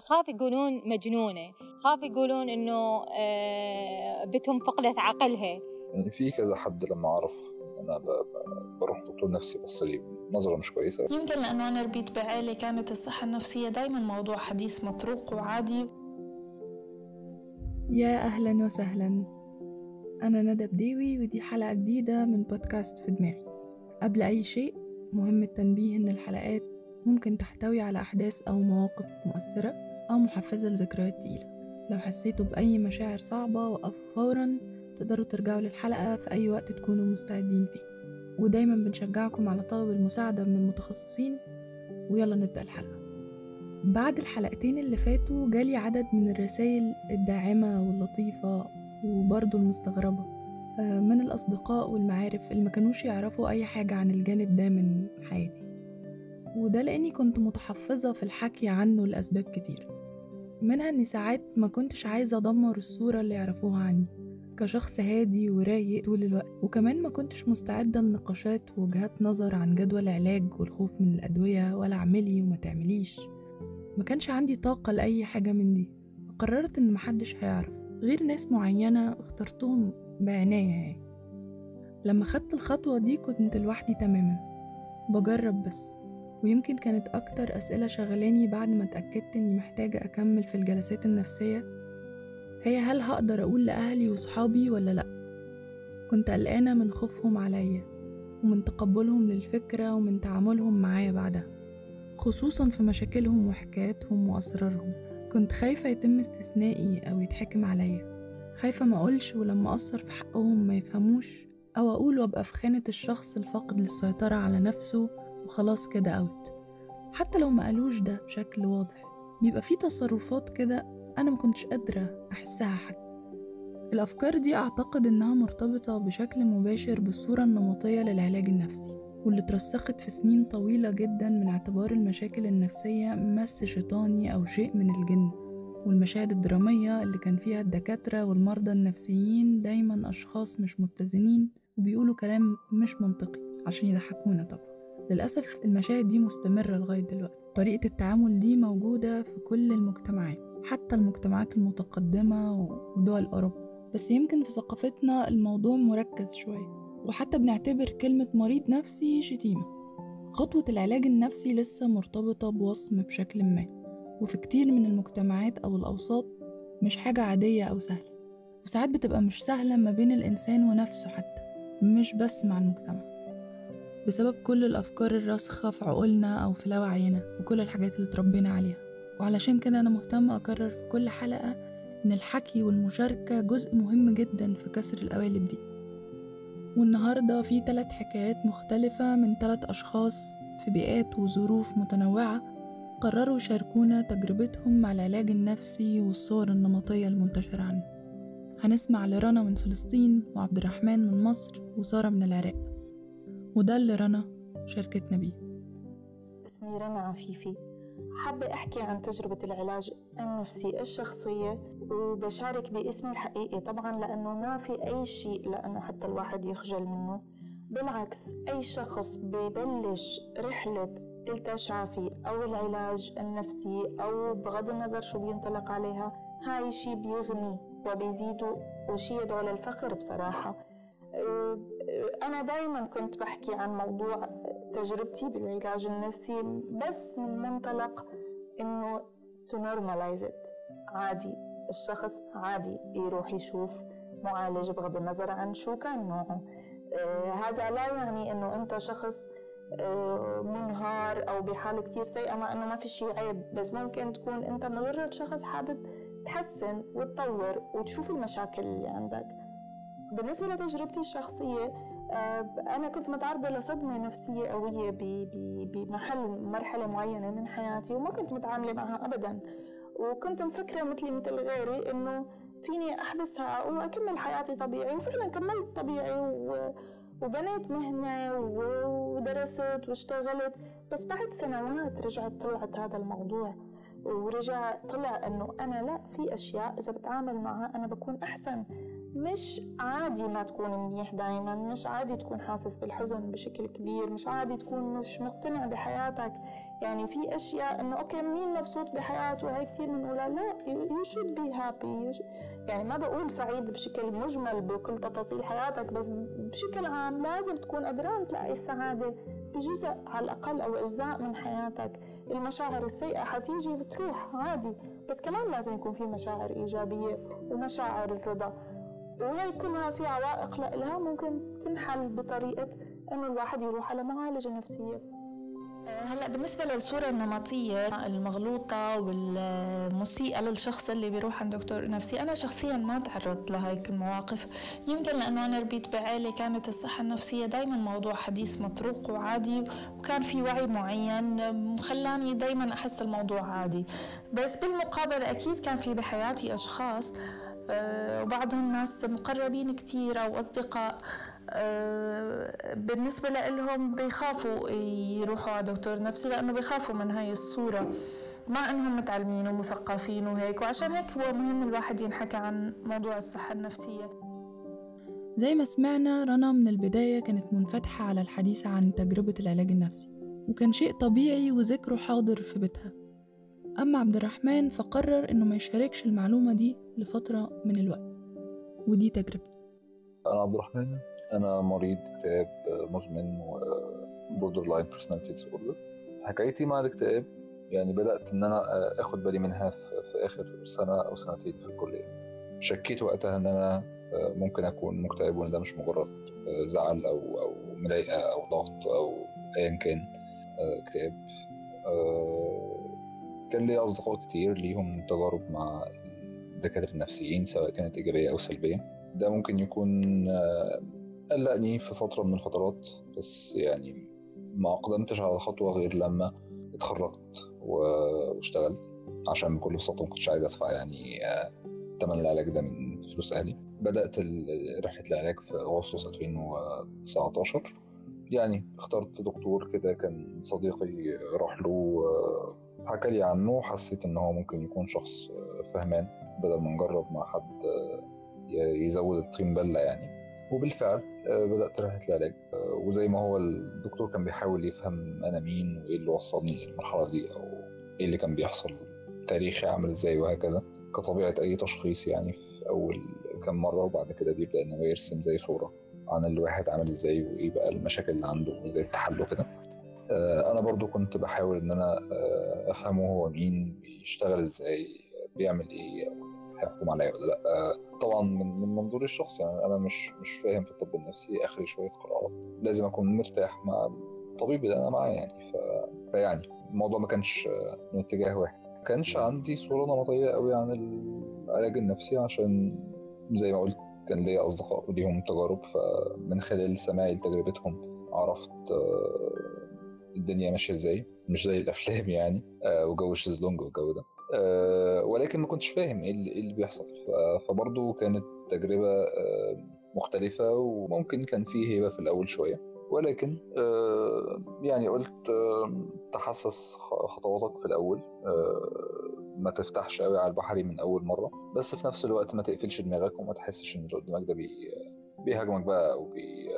خاف يقولون مجنونة خاف يقولون إنه آه، بتهم فقدت عقلها. يعني في كذا حد لما عرف أنا بروح دكتور نفسي بس لي نظرة مش كويسة. يمكن لأنه أنا ربيت بعائلة كانت الصحة النفسية دايما موضوع حديث مطروق وعادي. يا أهلا وسهلا. أنا ندى بديوي ودي حلقة جديدة من بودكاست في دماغي. قبل أي شيء مهم التنبيه إن الحلقات ممكن تحتوي على أحداث أو مواقف مؤثرة. أو محفزة لذكريات تقيلة. لو حسيتوا بأي مشاعر صعبة وقفوا فورا تقدروا ترجعوا للحلقة في أي وقت تكونوا مستعدين فيه. ودايما بنشجعكم على طلب المساعدة من المتخصصين. ويلا نبدأ الحلقة. بعد الحلقتين اللي فاتوا جالي عدد من الرسائل الداعمة واللطيفة وبرضه المستغربة آه، من الأصدقاء والمعارف اللي ما كانوش يعرفوا أي حاجة عن الجانب ده من حياتي. وده لأني كنت متحفظة في الحكي عنه لأسباب كتير منها إني ساعات ما كنتش عايزة أدمر الصورة اللي يعرفوها عني كشخص هادي ورايق طول الوقت وكمان ما كنتش مستعدة لنقاشات ووجهات نظر عن جدول العلاج والخوف من الأدوية ولا أعملي وما تعمليش. ما كانش عندي طاقة لأي حاجة من دي. فقررت إن محدش هيعرف غير ناس معينة اخترتهم بعناية يعني. لما خدت الخطوة دي كنت لوحدي تماما. بجرب بس. ويمكن كانت أكتر أسئلة شغلاني بعد ما اتأكدت إني محتاجة أكمل في الجلسات النفسية. هي هل هقدر أقول لأهلي وصحابي ولا لأ؟ كنت قلقانة من خوفهم عليا ومن تقبلهم للفكرة ومن تعاملهم معايا بعدها خصوصا في مشاكلهم وحكاياتهم وأسرارهم. كنت خايفة يتم استثنائي أو يتحكم عليا. خايفة ما أقولش ولما أثر في حقهم ما يفهموش أو أقول وأبقى في خانة الشخص الفاقد للسيطرة على نفسه وخلاص كده أوت حتى لو ما قالوش ده بشكل واضح. بيبقى في تصرفات كده أنا ما كنتش قادرة أحسها حتى. الأفكار دي أعتقد إنها مرتبطة بشكل مباشر بالصورة النمطية للعلاج النفسي واللي اترسخت في سنين طويلة جدا من اعتبار المشاكل النفسية مس شيطاني أو شيء من الجن والمشاهد الدرامية اللي كان فيها الدكاترة والمرضى النفسيين دايما أشخاص مش متزنين وبيقولوا كلام مش منطقي عشان يضحكونا طبعا. للأسف المشاهد دي مستمرة لغاية دلوقتي. طريقة التعامل دي موجودة في كل المجتمعات حتى المجتمعات المتقدمة ودول أوروبا. بس يمكن في ثقافتنا الموضوع مركز شوية وحتى بنعتبر كلمة مريض نفسي شتيمة. خطوة العلاج النفسي لسه مرتبطة بوصم بشكل ما وفي كتير من المجتمعات أو الأوساط مش حاجة عادية أو سهلة. وساعات بتبقى مش سهلة ما بين الإنسان ونفسه حتى مش بس مع المجتمع. بسبب كل الأفكار الراسخة في عقولنا أو في لاوعينا وكل الحاجات اللي اتربينا عليها. وعلشان كده أنا مهتمة أكرر في كل حلقة إن الحكي والمشاركة جزء مهم جدا في كسر القوالب دي. والنهاردة في ثلاث حكايات مختلفة من ثلاث أشخاص في بيئات وظروف متنوعة قرروا يشاركونا تجربتهم مع العلاج النفسي والصور النمطية المنتشرة عنه. هنسمع لرنا من فلسطين وعبد الرحمن من مصر وسارة من العراق. وده اللي رنا شاركتنا بيه. اسمي رنا عفيفي. حابة أحكي عن تجربة العلاج النفسي الشخصية وبشارك باسمي الحقيقي طبعا لأنه ما في أي شيء لأنه حتى الواحد يخجل منه. بالعكس أي شخص ببلش رحلة التشافي أو العلاج النفسي أو بغض النظر شو بينطلق عليها هاي شي بيغني وبيزيد وشي يدعو للفخر بصراحة. أنا دايما كنت بحكي عن موضوع تجربتي بالعلاج النفسي بس من منطلق إنه to normalize it. عادي الشخص عادي يروح يشوف معالج بغض النظر عن شو كان نوعه. آه هذا لا يعني إنه أنت شخص آه منهار أو بحالة كتير سيئة مع إنه ما في شيء عيب. بس ممكن تكون أنت مجرد شخص حابب تحسن وتطور وتشوف المشاكل اللي عندك. بالنسبة لتجربتي الشخصية آه، أنا كنت متعرضة لصدمة نفسية قوية بمحل مرحلة معينة من حياتي وما كنت متعاملة معها أبدا. وكنت مفكرة مثلي مثل غيري إنه فيني أحبسها وأكمل حياتي طبيعي. وفعلا كملت طبيعي. وبنيت مهنة ودرست واشتغلت. بس بعد سنوات رجعت طلعت هذا الموضوع. ورجع طلع إنه أنا لا في أشياء إذا بتعامل معها أنا بكون أحسن. مش عادي ما تكون منيح دايما مش عادي تكون حاسس بالحزن بشكل كبير مش عادي تكون مش مقتنع بحياتك. يعني في أشياء إنه أوكي مين مبسوط بحياته؟ هاي كثير بنقولها لا you should be happy. يعني ما بقول سعيد بشكل مجمل بكل تفاصيل حياتك بس بشكل عام لازم تكون قدران تلاقي السعادة بجزء على الأقل أو أجزاء من حياتك. المشاعر السيئة حتيجي وتروح عادي بس كمان لازم يكون في مشاعر إيجابية ومشاعر الرضا. وهي كلها في عوائق لها ممكن تنحل بطريقة إنه الواحد يروح على معالجة نفسية. هلأ بالنسبة للصورة النمطية المغلوطة والمسيئة للشخص اللي بيروح عند دكتور نفسي أنا شخصيا ما تعرضت لهيك المواقف. يمكن لأنه أنا ربيت بعائله كانت الصحة النفسية دائما موضوع حديث مطروق وعادي وكان في وعي معين خلاني دائما أحس الموضوع عادي. بس بالمقابل أكيد كان في بحياتي أشخاص وبعضهم ناس مقربين كتير أو أصدقاء. آه، بالنسبة لهم بيخافوا يروحوا على دكتور نفسي لأنه بيخافوا من هاي الصورة. مع أنهم متعلمين ومثقفين وهيك وعشان هيك هو مهم الواحد ينحكى عن موضوع الصحة النفسية. زي ما سمعنا رنا من البداية كانت منفتحة على الحديث عن تجربة العلاج النفسي وكان شيء طبيعي وذكره حاضر في بيتها. أما عبد الرحمن فقرر إنه ما يشاركش المعلومة دي لفترة من الوقت ودي تجربته أنا عبد الرحمن أنا مريض اكتئاب مزمن و borderline personality disorder حكايتي مع الاكتئاب يعني بدأت إن أنا آخد بالي منها في آخر سنة أو سنتين في الكلية. شكيت وقتها إن أنا ممكن أكون مكتئب وإن ده مش مجرد زعل أو أو مضايقة أو ضغط أو أيا كان اكتئاب. كان لي أصدقاء كتير ليهم تجارب مع الدكاترة النفسيين سواء كانت إيجابية أو سلبية. ده ممكن يكون قلقني في فترة من الفترات بس يعني ما أقدمتش على خطوة غير لما اتخرجت واشتغلت عشان بكل بساطة ما كنتش عايز أدفع يعني تمن العلاج ده من فلوس أهلي. بدأت رحلة العلاج في أغسطس 2019 يعني اخترت دكتور كده كان صديقي راح له حكى لي عنه وحسيت إن هو ممكن يكون شخص فهمان بدل ما نجرب مع حد يزود الطين بله يعني. وبالفعل بدأت رحلة العلاج. وزي ما هو الدكتور كان بيحاول يفهم أنا مين وإيه اللي وصلني للمرحلة دي أو إيه اللي كان بيحصل تاريخي عامل إزاي وهكذا. كطبيعة أي تشخيص يعني في أول كام مرة وبعد كده بيبدأ إن هو يرسم زي صورة عن الواحد عامل إزاي وإيه بقى المشاكل اللي عنده وإزاي تحله كده أنا برضو كنت بحاول إن أنا أفهمه هو مين بيشتغل إزاي بيعمل إيه هيحكم عليا ولا لأ. طبعا من من منظوري الشخصي يعني أنا مش مش فاهم في الطب النفسي آخري شوية قراءات لازم أكون مرتاح مع الطبيب اللي أنا معاه يعني ف... فيعني الموضوع ما كانش من اتجاه واحد. ما كانش عندي صورة نمطية قوي عن العلاج النفسي عشان زي ما قلت كان ليا أصدقاء ليهم تجارب فمن خلال سماعي لتجربتهم عرفت الدنيا ماشية إزاي؟ مش زي الأفلام يعني. آه وجو الشيزلونج والجو ده. آه ولكن ما كنتش فاهم إيه اللي, إيه اللي بيحصل. فبرضه كانت تجربة آه مختلفة وممكن كان فيه هيبة في الأول شوية. ولكن يعني قلت تحسس خطواتك في الأول. ما تفتحش قوي على البحري من أول مرة. بس في نفس الوقت ما تقفلش دماغك وما تحسش إن اللي قدامك ده بي بيهاجمك بقى أو بي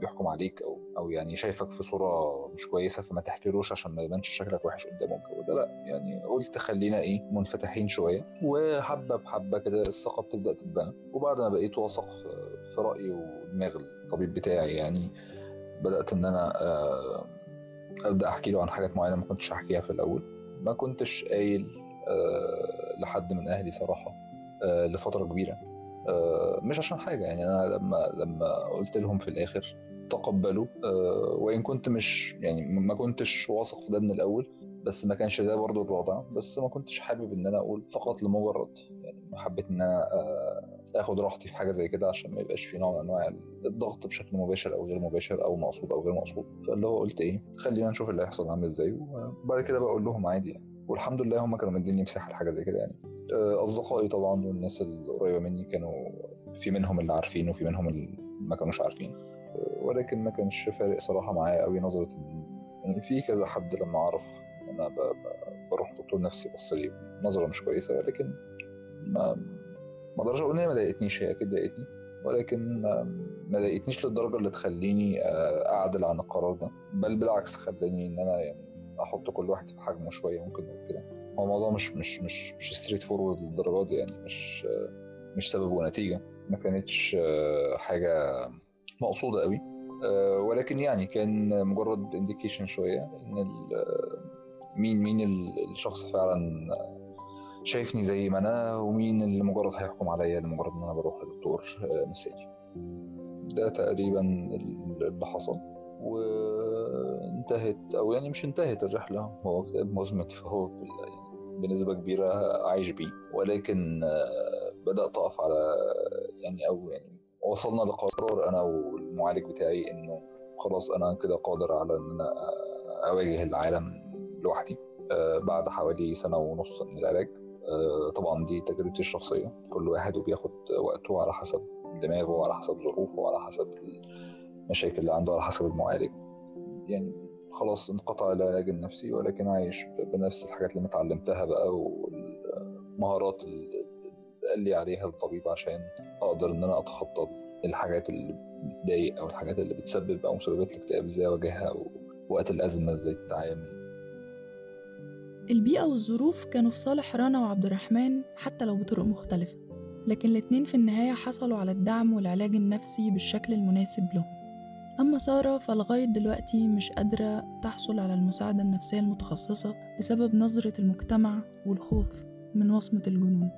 بيحكم عليك أو أو يعني شايفك في صورة مش كويسة فما تحكيلوش عشان ما يبانش شكلك وحش قدامك وده لا يعني قلت خلينا إيه منفتحين شوية. وحبة بحبة كده الثقة بتبدأ تتبنى. وبعد ما بقيت واثق في رأيي ودماغ الطبيب بتاعي يعني بدأت إن أنا أبدأ أحكي له عن حاجات معينة ما كنتش احكيها في الأول. ما كنتش قايل لحد من أهلي صراحة لفترة كبيرة. مش عشان حاجة يعني أنا لما لما قلت لهم في الآخر تقبلوا وإن كنت مش يعني ما كنتش واثق في ده من الأول بس ما كانش ده برضو الوضع بس ما كنتش حابب إن أنا أقول فقط لمجرد يعني حبيت إن أنا آخد راحتي في حاجة زي كده عشان ما يبقاش في نوع من أنواع الضغط بشكل مباشر أو غير مباشر أو مقصود أو غير مقصود. فاللي هو قلت إيه خلينا نشوف اللي هيحصل عامل إزاي وبعد كده بقول لهم عادي يعني. والحمد لله هم كانوا مديني مساحة لحاجة زي كده يعني. أصدقائي طبعا والناس القريبة مني كانوا في منهم اللي عارفين وفي منهم اللي ما كانوش عارفين. ولكن ما كانش فارق صراحة معايا قوي نظرة يعني في كذا حد لما عرف أنا. بروح دكتور نفسي بص لي نظرة مش كويسة ولكن ما ما أقدرش أقول إن هي ما ضايقتنيش هي أكيد ضايقتني ولكن ما ضايقتنيش للدرجة اللي تخليني اعدل عن القرار ده بل بالعكس خلاني إن أنا يعني أحط كل واحد في حجمه شوية ممكن نقول كده هو الموضوع مش مش مش مش straightforward للدرجة دي يعني مش مش سبب ونتيجة ما كانتش حاجة مقصودة قوي. ولكن يعني كان مجرد انديكيشن شوية إن مين مين الشخص فعلا شايفني زي ما أنا ومين اللي مجرد هيحكم عليا لمجرد إن أنا بروح لدكتور نفساني ده تقريبا اللي حصل. وانتهت أو يعني مش انتهت الرحلة هو كتاب مزمت فهو بنسبه كبيرة عايش بيه. ولكن بدأت أقف على يعني أو يعني وصلنا لقرار أنا والمعالج بتاعي إنه خلاص أنا كده قادر على إن أنا أواجه العالم لوحدي بعد حوالي سنة ونص من العلاج. طبعا دي تجربتي الشخصية. كل واحد وبياخد وقته على حسب دماغه وعلى حسب ظروفه وعلى حسب المشاكل اللي عنده على حسب المعالج. يعني خلاص انقطع العلاج النفسي ولكن عايش بنفس الحاجات اللي أنا اتعلمتها بقى والمهارات قال لي عليها الطبيب عشان أقدر إن أنا أتخطى الحاجات اللي بتضايق أو الحاجات اللي بتسبب أو مسببات الاكتئاب إزاي اواجهها ووقت الأزمة إزاي تتعامل. البيئة والظروف كانوا في صالح رنا وعبد الرحمن حتى لو بطرق مختلفة لكن الاتنين في النهاية حصلوا على الدعم والعلاج النفسي بالشكل المناسب لهم. أما سارة فلغاية دلوقتي مش قادرة تحصل على المساعدة النفسية المتخصصة بسبب نظرة المجتمع والخوف من وصمة الجنون.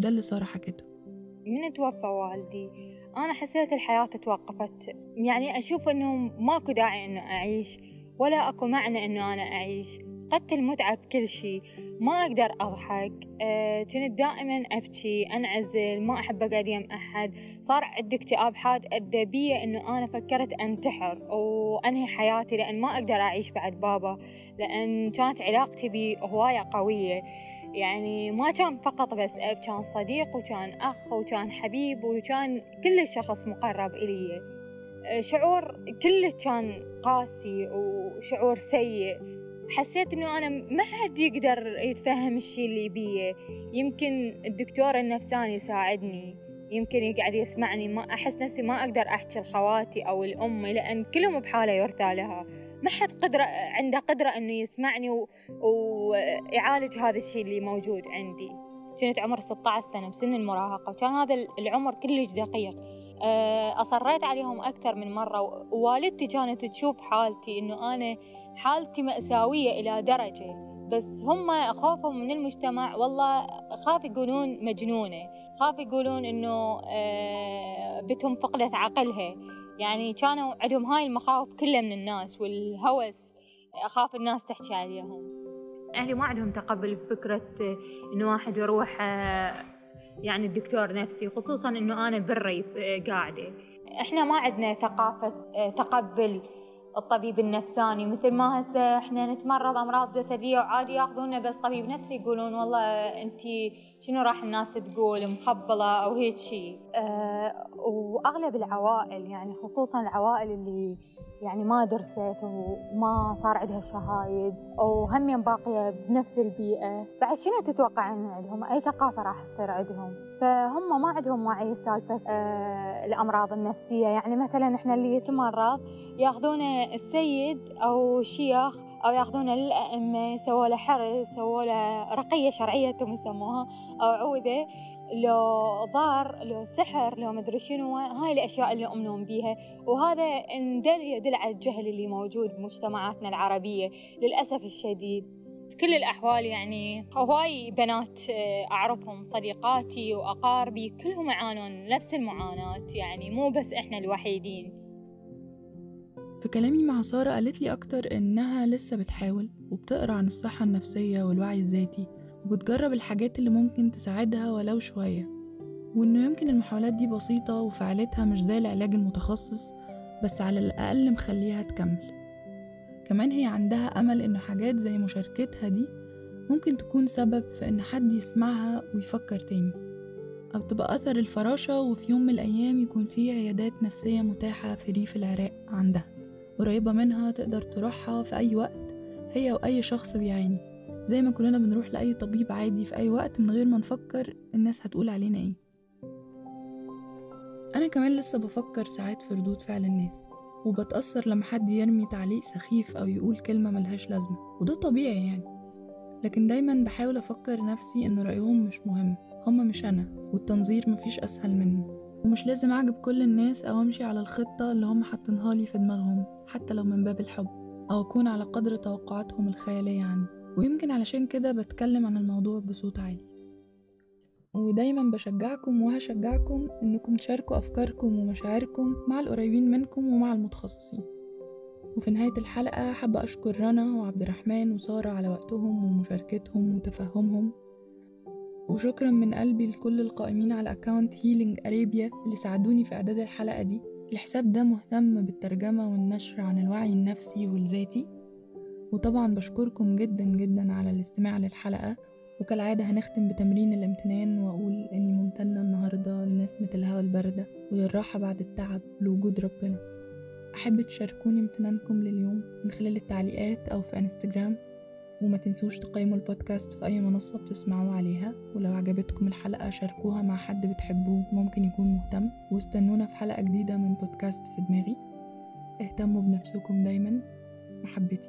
ده اللي سارة حكته من توفى والدي. أنا حسيت الحياة توقفت يعني أشوف أنه ماكو داعي أنه أعيش ولا أكو معنى أنه أنا أعيش. فقدت المتعة بكل شيء ما أقدر أضحك. أه كنت دائما أبكي أنعزل ما أحب أقعد يم أحد. صار عندي اكتئاب حاد أدى بي أنه أنا فكرت أنتحر وأنهي حياتي لأن ما أقدر أعيش بعد بابا. لأن كانت علاقتي بي هواية قوية. يعني ما كان فقط بس أب كان صديق وكان أخ وكان حبيب وكان كل شخص مقرب إلي. شعور كله كان قاسي وشعور سيء. حسيت إنه أنا ما حد يقدر يتفهم الشي اللي بيه يمكن الدكتور النفساني يساعدني. يمكن يقعد يسمعني. ما أحس نفسي ما أقدر أحكي لخواتي أو لأمي لأن كلهم بحالة يرثى لها. ما حد قدرة عنده قدرة إنه يسمعني و... ويعالج هذا الشيء اللي موجود عندي. كنت عمر 16 سنة بسن المراهقة وكان هذا العمر كلش دقيق. أصريت عليهم أكثر من مرة ووالدتي كانت تشوف حالتي إنه أنا حالتي مأساوية إلى درجة بس هم خوفهم من المجتمع. والله خاف يقولون مجنونة خاف يقولون إنه بتهم فقدت عقلها. يعني كانوا عندهم هاي المخاوف كلها من الناس والهوس أخاف الناس تحكي عليهم. أهلي ما عندهم تقبل بفكرة إنه واحد يروح يعني الدكتور نفسي خصوصا إنه أنا بالريف قاعدة. إحنا ما عندنا ثقافة تقبل الطبيب النفساني مثل ما هسه إحنا نتمرض أمراض جسدية وعادي ياخذونا بس طبيب نفسي يقولون والله انت شنو راح الناس تقول مخبلة أو هيك شيء أه وأغلب العوائل يعني خصوصا العوائل اللي يعني ما درست وما صار عندها شهايد وهم باقية بنفس البيئة بعد شنو تتوقع أن عندهم؟ أي ثقافة راح تصير عندهم؟ فهم ما عندهم وعي سالفة آه الأمراض النفسية. يعني مثلا إحنا اللي يتمرض ياخذون السيد أو شيخ أو ياخذونه للأئمة يسووا له حرس يسووا له رقية شرعية تم يسموها أو عودة لو ضار لو سحر لو مدري شنو هاي الأشياء اللي يؤمنون بيها. وهذا إن دل يدل على الجهل اللي موجود بمجتمعاتنا العربية للأسف الشديد. كل الأحوال يعني هواي بنات أعرفهم صديقاتي وأقاربي كلهم يعانون نفس المعاناة يعني مو بس إحنا الوحيدين. في كلامي مع سارة قالت لي أكتر إنها لسه بتحاول وبتقرأ عن الصحة النفسية والوعي الذاتي وبتجرب الحاجات اللي ممكن تساعدها ولو شوية وإنه يمكن المحاولات دي بسيطة وفعالتها مش زي العلاج المتخصص بس على الأقل مخليها تكمل. كمان هي عندها أمل إن حاجات زي مشاركتها دي ممكن تكون سبب في إن حد يسمعها ويفكر تاني أو تبقى أثر الفراشة وفي يوم من الأيام يكون في عيادات نفسية متاحة في ريف العراق عندها. قريبة منها تقدر تروحها في أي وقت هي وأي شخص بيعاني. زي ما كلنا بنروح لأي طبيب عادي في أي وقت من غير ما نفكر الناس هتقول علينا إيه. أنا كمان لسه بفكر ساعات في ردود فعل الناس وبتأثر لما حد يرمي تعليق سخيف أو يقول كلمة ملهاش لازمة وده طبيعي يعني. لكن دايما بحاول أفكر نفسي إن رأيهم مش مهم هما مش أنا والتنظير مفيش أسهل منه. ومش لازم أعجب كل الناس أو أمشي على الخطة اللي هم حاطينها لي في دماغهم. حتى لو من باب الحب أو أكون على قدر توقعاتهم الخيالية عني. ويمكن علشان كده بتكلم عن الموضوع بصوت عالي. ودايما بشجعكم وهشجعكم إنكم تشاركوا أفكاركم ومشاعركم مع القريبين منكم ومع المتخصصين. وفي نهاية الحلقة حابة أشكر رنا وعبد الرحمن وسارة على وقتهم ومشاركتهم وتفهمهم. وشكرا من قلبي لكل القائمين على account Healing Arabia اللي ساعدوني في إعداد الحلقة دي. الحساب ده مهتم بالترجمة والنشر عن الوعي النفسي والذاتي. وطبعا بشكركم جدا جدا على الاستماع للحلقة. وكالعادة هنختم بتمرين الامتنان وأقول إني ممتنة النهاردة لنسمة الهواء الباردة وللراحة بعد التعب لوجود ربنا. أحب تشاركوني امتنانكم لليوم من خلال التعليقات أو في انستجرام. وما تنسوش تقيموا البودكاست في أي منصة بتسمعوا عليها ولو عجبتكم الحلقة شاركوها مع حد بتحبوه ممكن يكون مهتم واستنونا في حلقة جديدة من بودكاست في دماغي. اهتموا بنفسكم دايما. محبتي.